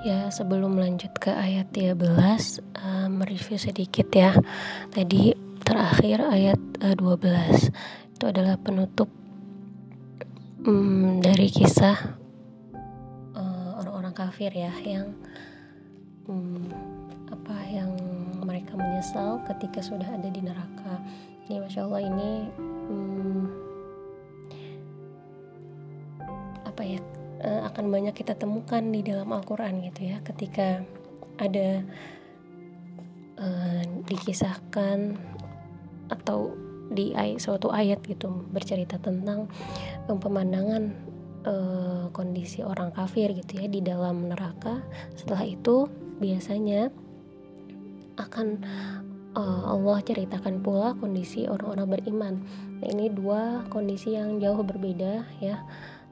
Ya, sebelum lanjut ke ayat 13, uh, mereview sedikit ya. Tadi terakhir ayat uh, 12 itu adalah penutup um, dari kisah uh, orang-orang kafir ya yang um, apa yang mereka menyesal ketika sudah ada di neraka. Ini masya Allah ini um, apa ya uh, akan banyak kita temukan di dalam Al-Quran gitu ya. Ketika ada uh, dikisahkan atau di ayat, suatu ayat gitu bercerita tentang um, pemandangan uh, kondisi orang kafir gitu ya di dalam neraka. Setelah itu biasanya akan uh, Allah ceritakan pula kondisi orang-orang beriman. Nah ini dua kondisi yang jauh berbeda ya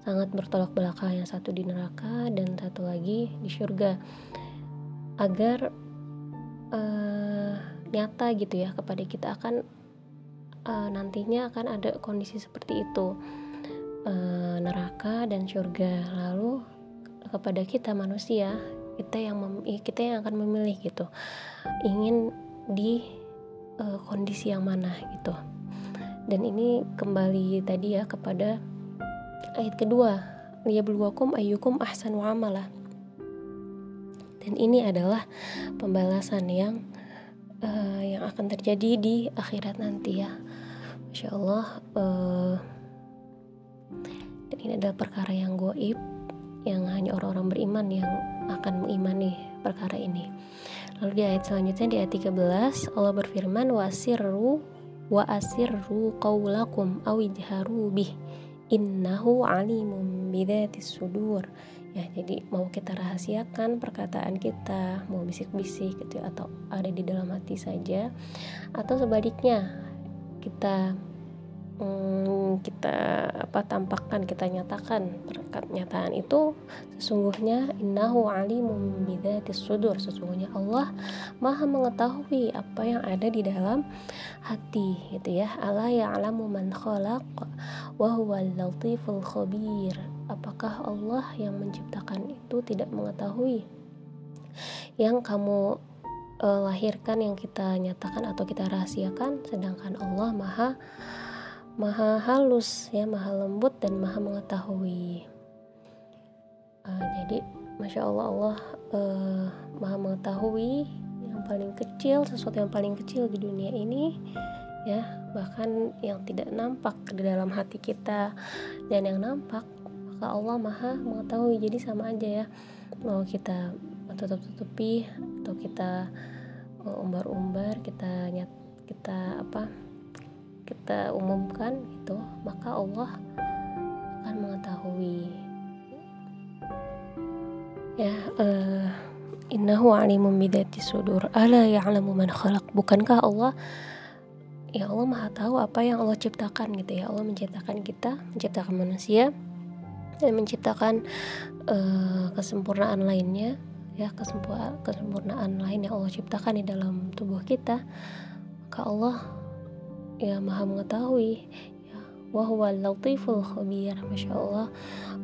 sangat bertolak belakang yang satu di neraka dan satu lagi di surga. Agar uh, nyata gitu ya kepada kita akan uh, nantinya akan ada kondisi seperti itu. Uh, neraka dan surga. Lalu kepada kita manusia kita yang kita yang akan memilih gitu. Ingin di uh, kondisi yang mana gitu. Dan ini kembali tadi ya kepada Ayat kedua, liyabluwakum ayyukum ahsanu amala. Dan ini adalah pembalasan yang uh, yang akan terjadi di akhirat nanti ya. Masya Allah. Uh, dan ini adalah perkara yang goib yang hanya orang-orang beriman yang akan mengimani perkara ini. Lalu di ayat selanjutnya di ayat 13 Allah berfirman wasirru wa asirru qaulakum awidharu bih innahu alimum bidatis sudur. Ya jadi mau kita rahasiakan perkataan kita mau bisik-bisik gitu ya, atau ada di dalam hati saja atau sebaliknya kita hmm, kita apa tampakkan kita nyatakan nyataan itu sesungguhnya innahu alimum bidatis sudur. Sesungguhnya Allah maha mengetahui apa yang ada di dalam hati gitu ya. Ala ya'lamu man khalaq wa huwal latiful khabir. Apakah Allah yang menciptakan itu tidak mengetahui yang kamu uh, lahirkan yang kita nyatakan atau kita rahasiakan? Sedangkan Allah maha maha halus ya maha lembut dan maha mengetahui. Uh, jadi masya Allah Allah uh, maha mengetahui yang paling kecil sesuatu yang paling kecil di dunia ini ya bahkan yang tidak nampak di dalam hati kita. Dan yang nampak maka Allah maha mengetahui. Jadi sama aja ya mau kita tutup tutupi atau kita umbar-umbar kita nyat kita apa kita umumkan itu maka Allah akan mengetahui. Ya uh, innahu alimun bidati sudur. Ala ya'lamu man khalaq. Bukankah Allah ya Allah maha tahu apa yang Allah ciptakan gitu ya. Allah menciptakan kita menciptakan manusia dan menciptakan uh, kesempurnaan lainnya ya kesempurnaan lain yang Allah ciptakan di dalam tubuh kita. Maka Allah ya maha mengetahui. Ya wahwa latiful khabir. Masya Allah.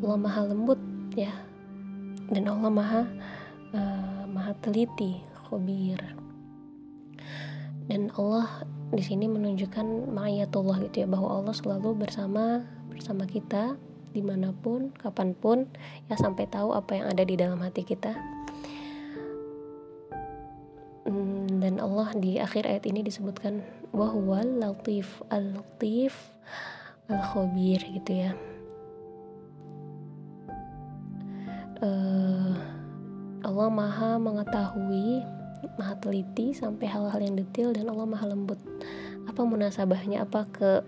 Allah maha lembut ya. Dan Allah maha uh, maha teliti khabir. Dan Allah di sini menunjukkan ma'ayatullah gitu ya bahwa Allah selalu bersama bersama kita di mana pun kapan pun ya sampai tahu apa yang ada di dalam hati kita dan Allah di akhir ayat ini disebutkan wahwal latif al latif al khobir gitu ya. Uh, Allah maha mengetahui maha teliti sampai hal-hal yang detail dan Allah maha lembut. Apa munasabahnya? Apa ke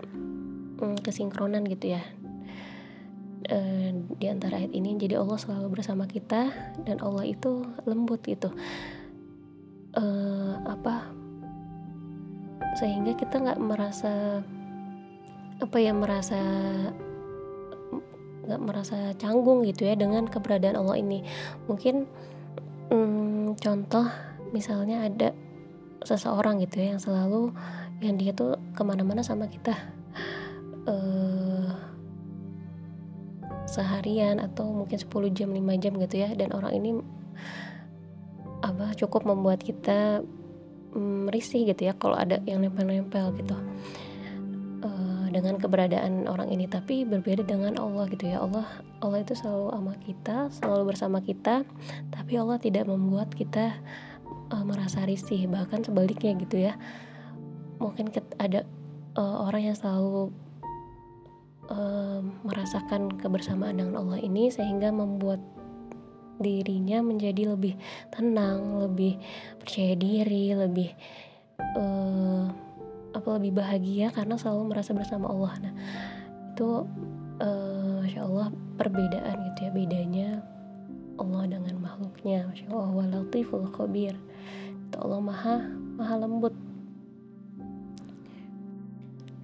um, kesinkronan gitu ya? Uh, di antara ayat ini jadi Allah selalu bersama kita dan Allah itu lembut gitu uh, apa sehingga kita nggak merasa apa ya merasa nggak merasa canggung gitu ya dengan keberadaan Allah ini. Mungkin hmm, contoh misalnya ada seseorang gitu ya yang selalu yang dia tuh ke mana-mana sama kita. Uh, seharian atau mungkin 10 jam 5 jam gitu ya. Dan orang ini apa cukup membuat kita mm, risih gitu ya kalau ada yang nempel-nempel gitu. Uh, dengan keberadaan orang ini tapi berbeda dengan Allah gitu ya. Allah Allah itu selalu sama kita selalu bersama kita tapi Allah tidak membuat kita uh, merasa risih bahkan sebaliknya gitu ya. Mungkin ada uh, orang yang selalu uh, merasakan kebersamaan dengan Allah ini sehingga membuat dirinya menjadi lebih tenang, lebih percaya diri, lebih uh, apa lebih bahagia karena selalu merasa bersama Allah. Nah itu uh, masya Allah perbedaan gitu ya bedanya Allah dengan makhluknya, masya Allah walatiful khabir. Itu Allah maha maha lembut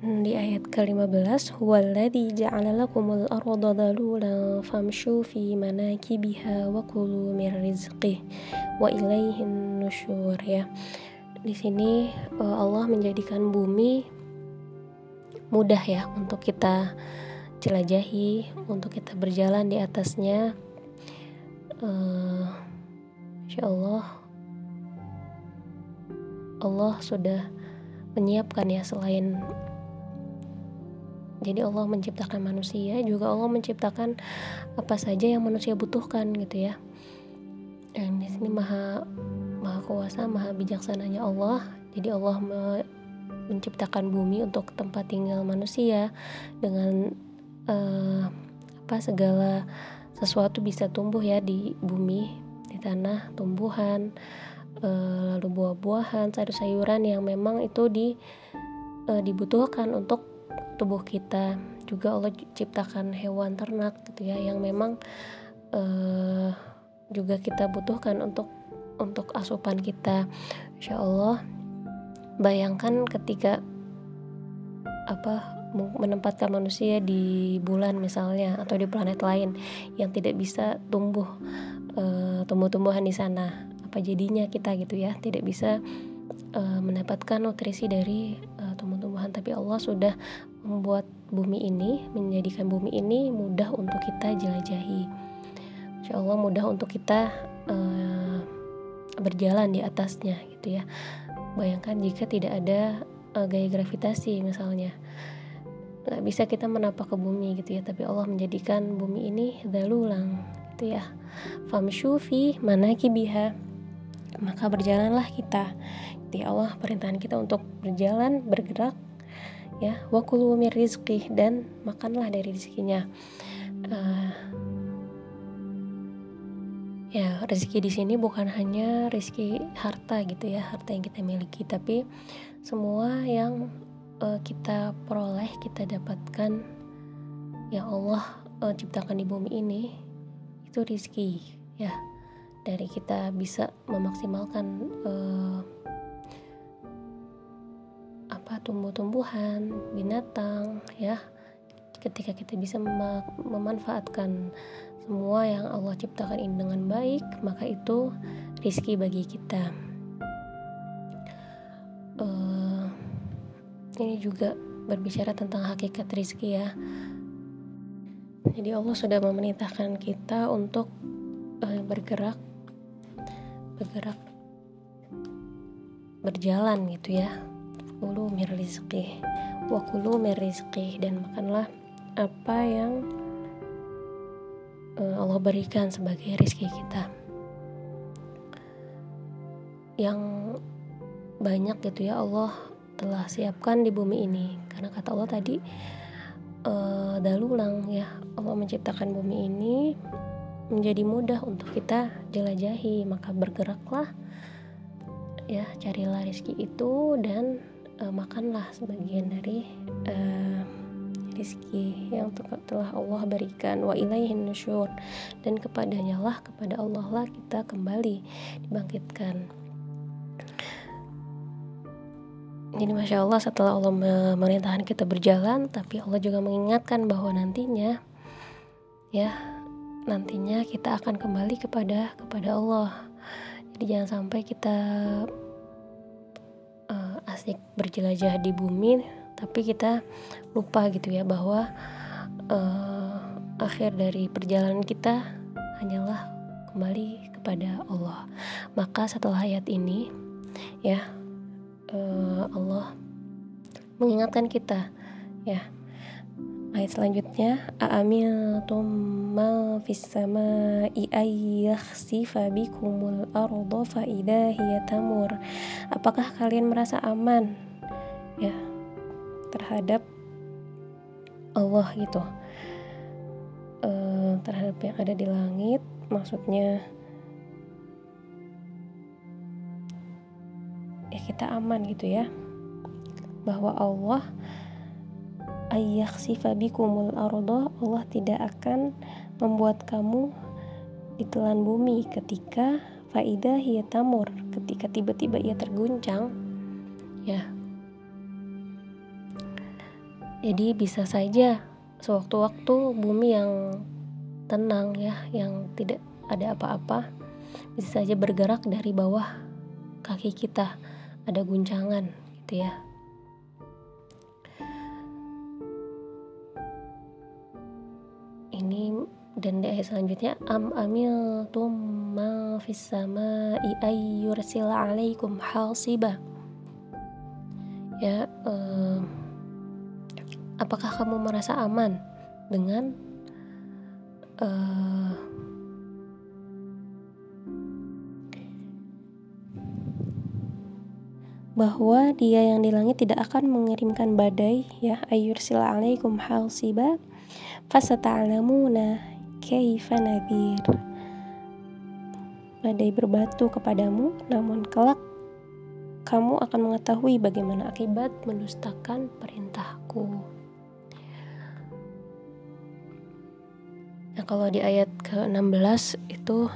di ayat ke-15 Walladhi ja'ala lakumul arda dalulan famshu fi manakibiha wa kulu min rizqih wa ilaihin nusyur ya. Di sini eh, Allah menjadikan bumi mudah ya untuk kita jelajahi, untuk kita berjalan di atasnya. Uh, Insya Allah Allah sudah menyiapkan ya selain jadi Allah menciptakan manusia juga Allah menciptakan apa saja yang manusia butuhkan gitu ya. Dan di sini maha maha kuasa maha bijaksananya Allah. Jadi Allah me, menciptakan bumi untuk tempat tinggal manusia dengan uh, apa segala sesuatu bisa tumbuh ya di bumi di tanah tumbuhan uh, lalu buah-buahan sayur-sayuran yang memang itu di uh, dibutuhkan untuk tubuh kita. Juga Allah ciptakan hewan ternak gitu ya yang memang uh, juga kita butuhkan untuk untuk asupan kita. Insya Allah bayangkan ketika apa menempatkan manusia di bulan misalnya atau di planet lain yang tidak bisa tumbuh uh, tumbuh-tumbuhan di sana. Apa jadinya kita gitu ya tidak bisa uh, mendapatkan nutrisi dari uh, tumbuh-tumbuhan tapi Allah sudah membuat bumi ini menjadikan bumi ini mudah untuk kita jelajahi. Insya Allah mudah untuk kita uh, berjalan di atasnya gitu ya. Bayangkan jika tidak ada uh, gaya gravitasi misalnya. Nggak bisa kita menapak ke bumi gitu ya tapi Allah menjadikan bumi ini dalulang gitu ya. Famshu fi manaki biha maka berjalanlah kita. Gitu ya Allah perintahkan kita untuk berjalan bergerak ya. Wakulu mir dan makanlah dari rizkinya. Uh, ya rezeki di sini bukan hanya rezeki harta gitu ya harta yang kita miliki tapi semua yang uh, kita peroleh kita dapatkan yang Allah uh, ciptakan di bumi ini itu rizki ya. Dari kita bisa memaksimalkan uh, apa tumbuh-tumbuhan, binatang ya. Ketika kita bisa mem memanfaatkan semua yang Allah ciptakan ini dengan baik, maka itu rizki bagi kita. Uh, ini juga berbicara tentang hakikat rizki ya. Jadi Allah sudah memerintahkan kita untuk uh, bergerak, bergerak, berjalan gitu ya Wakulu mir rizqih. Wakulu mir rizqih. Dan makanlah apa yang uh, Allah berikan sebagai rizki kita. Yang banyak gitu ya Allah telah siapkan di bumi ini. Karena kata Allah tadi uh, Dalulang ya Allah menciptakan bumi ini menjadi mudah untuk kita jelajahi. Maka bergeraklah ya carilah rezeki itu dan uh, makanlah sebagian dari uh, rizki yang telah Allah berikan. Wa ilaihin nusyur. Dan kepadanya lah kepada Allah lah kita kembali dibangkitkan. Jadi masya Allah setelah Allah memerintahkan kita berjalan tapi Allah juga mengingatkan bahwa nantinya ya nantinya kita akan kembali kepada kepada Allah. Jadi jangan sampai kita asik berjelajah di bumi tapi kita lupa gitu ya bahwa uh, akhir dari perjalanan kita hanyalah kembali kepada Allah. Maka setelah ayat ini ya uh, Allah mengingatkan kita ya ayat selanjutnya a'amiltum ma fis sama'i ayyakhsifa bikumul arda fa apakah kalian merasa aman? Ya terhadap Allah gitu. Uh, terhadap yang ada di langit maksudnya ya kita aman gitu ya. Bahwa Allah ayyakhsifa bikumul arda Allah tidak akan membuat kamu ditelan bumi ketika faidah ia tamur ketika tiba-tiba ia terguncang. Ya. Jadi bisa saja sewaktu-waktu bumi yang tenang ya yang tidak ada apa-apa bisa saja bergerak dari bawah kaki kita ada guncangan gitu ya ini. Dan di ayat selanjutnya am amil tum ma fis samai ayyursil alaikum hasiba. Ya uh, apakah kamu merasa aman dengan uh, bahwa dia yang di langit tidak akan mengirimkan badai ya sila alaikum hasiba fasata'lamuna kaifa nadhir? Badai berbatu kepadamu namun kelak kamu akan mengetahui bagaimana akibat mendustakan perintahku. Nah kalau di ayat ke-16 itu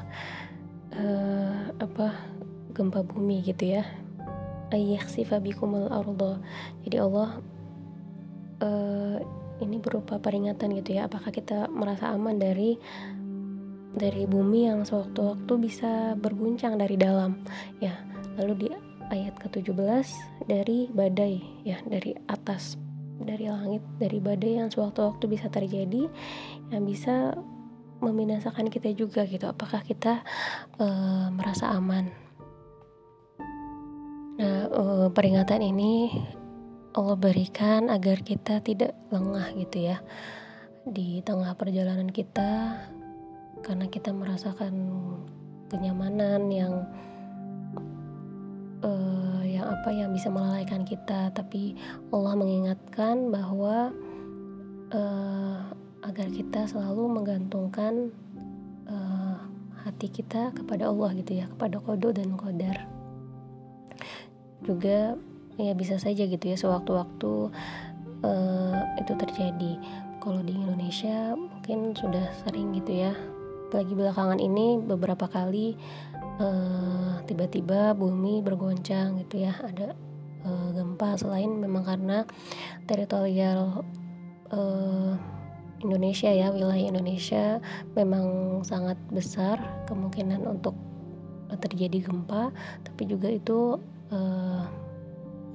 uh, apa gempa bumi gitu ya. Ayyakhsifa bikumul arda. Jadi Allah uh, ini berupa peringatan gitu ya. Apakah kita merasa aman dari dari bumi yang sewaktu-waktu bisa berguncang dari dalam ya. Lalu di ayat ke-17 dari badai ya, dari atas dari langit, dari badai yang sewaktu-waktu bisa terjadi yang bisa membinasakan kita juga gitu. Apakah kita uh, merasa aman? Nah, uh, peringatan ini Allah berikan agar kita tidak lengah gitu ya di tengah perjalanan kita karena kita merasakan kenyamanan yang uh, yang apa yang bisa melalaikan kita. Tapi Allah mengingatkan bahwa uh, agar kita selalu menggantungkan uh, hati kita kepada Allah gitu ya kepada kodo dan kodar juga ya bisa saja gitu ya sewaktu-waktu uh, itu terjadi. Kalau di Indonesia mungkin sudah sering gitu ya. Lagi belakangan ini beberapa kali eh, tiba-tiba bumi bergoncang gitu ya. Ada uh, gempa selain memang karena teritorial uh, Indonesia ya wilayah Indonesia memang sangat besar kemungkinan untuk terjadi gempa. Tapi juga itu uh,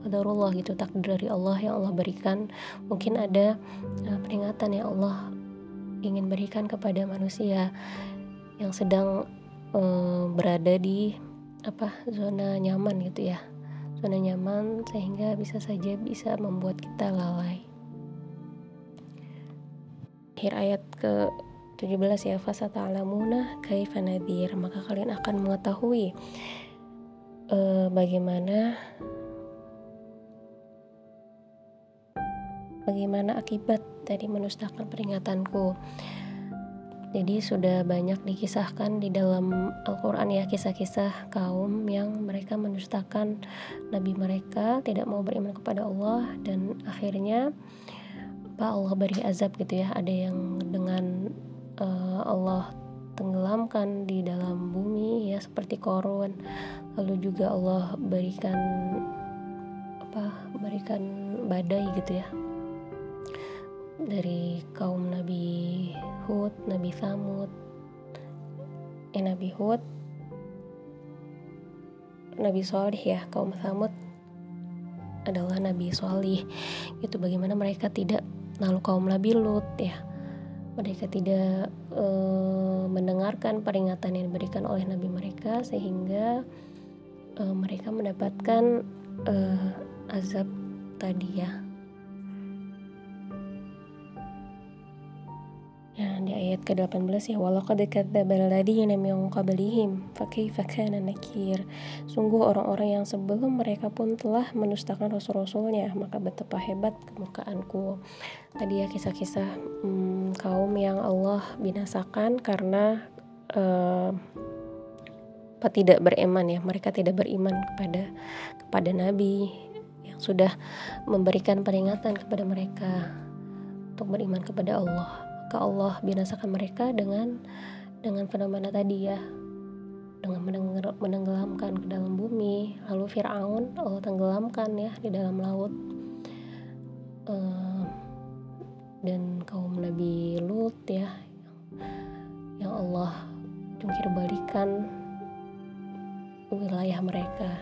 qadarullah gitu takdir dari Allah yang Allah berikan. Mungkin ada uh, peringatan yang Allah ingin berikan kepada manusia yang sedang uh, berada di apa zona nyaman gitu ya. Zona nyaman sehingga bisa saja bisa membuat kita lalai. Akhir ayat ke 17 ya fasata'lamuna kaifa nadhir. Maka kalian akan mengetahui uh, bagaimana bagaimana akibat dari menustakan peringatanku. Jadi sudah banyak dikisahkan di dalam Al-Quran ya kisah-kisah kaum yang mereka menustakan Nabi mereka tidak mau beriman kepada Allah dan akhirnya apa Allah beri azab gitu ya. Ada yang dengan uh, Allah tenggelamkan di dalam bumi ya seperti korun. Lalu juga Allah berikan apa berikan badai gitu ya dari kaum Nabi Hud, Nabi Samud, eh Nabi Hud, Nabi Solih ya kaum Samud adalah Nabi Solih. Gitu bagaimana mereka tidak lalu kaum Nabi Lut ya. Mereka tidak e, mendengarkan peringatan yang diberikan oleh nabi mereka sehingga e, mereka mendapatkan e, azab tadi ya di ayat ke-18 ya walaqad kadzdzabal ladzina min qablihim fakaifa kana nakir. Sungguh orang-orang yang sebelum mereka pun telah mendustakan rasul-rasulnya, maka betapa hebat kemurkaanku. Tadi ya kisah-kisah hmm, kaum yang Allah binasakan karena uh, tidak beriman ya, mereka tidak beriman kepada kepada nabi yang sudah memberikan peringatan kepada mereka untuk beriman kepada Allah maka Allah binasakan mereka dengan dengan fenomena tadi ya. Dengan menenggelamkan ke dalam bumi. Lalu Fir'aun Allah tenggelamkan ya di dalam laut. Uh, dan kaum Nabi Lut ya yang Allah jungkir balikan wilayah mereka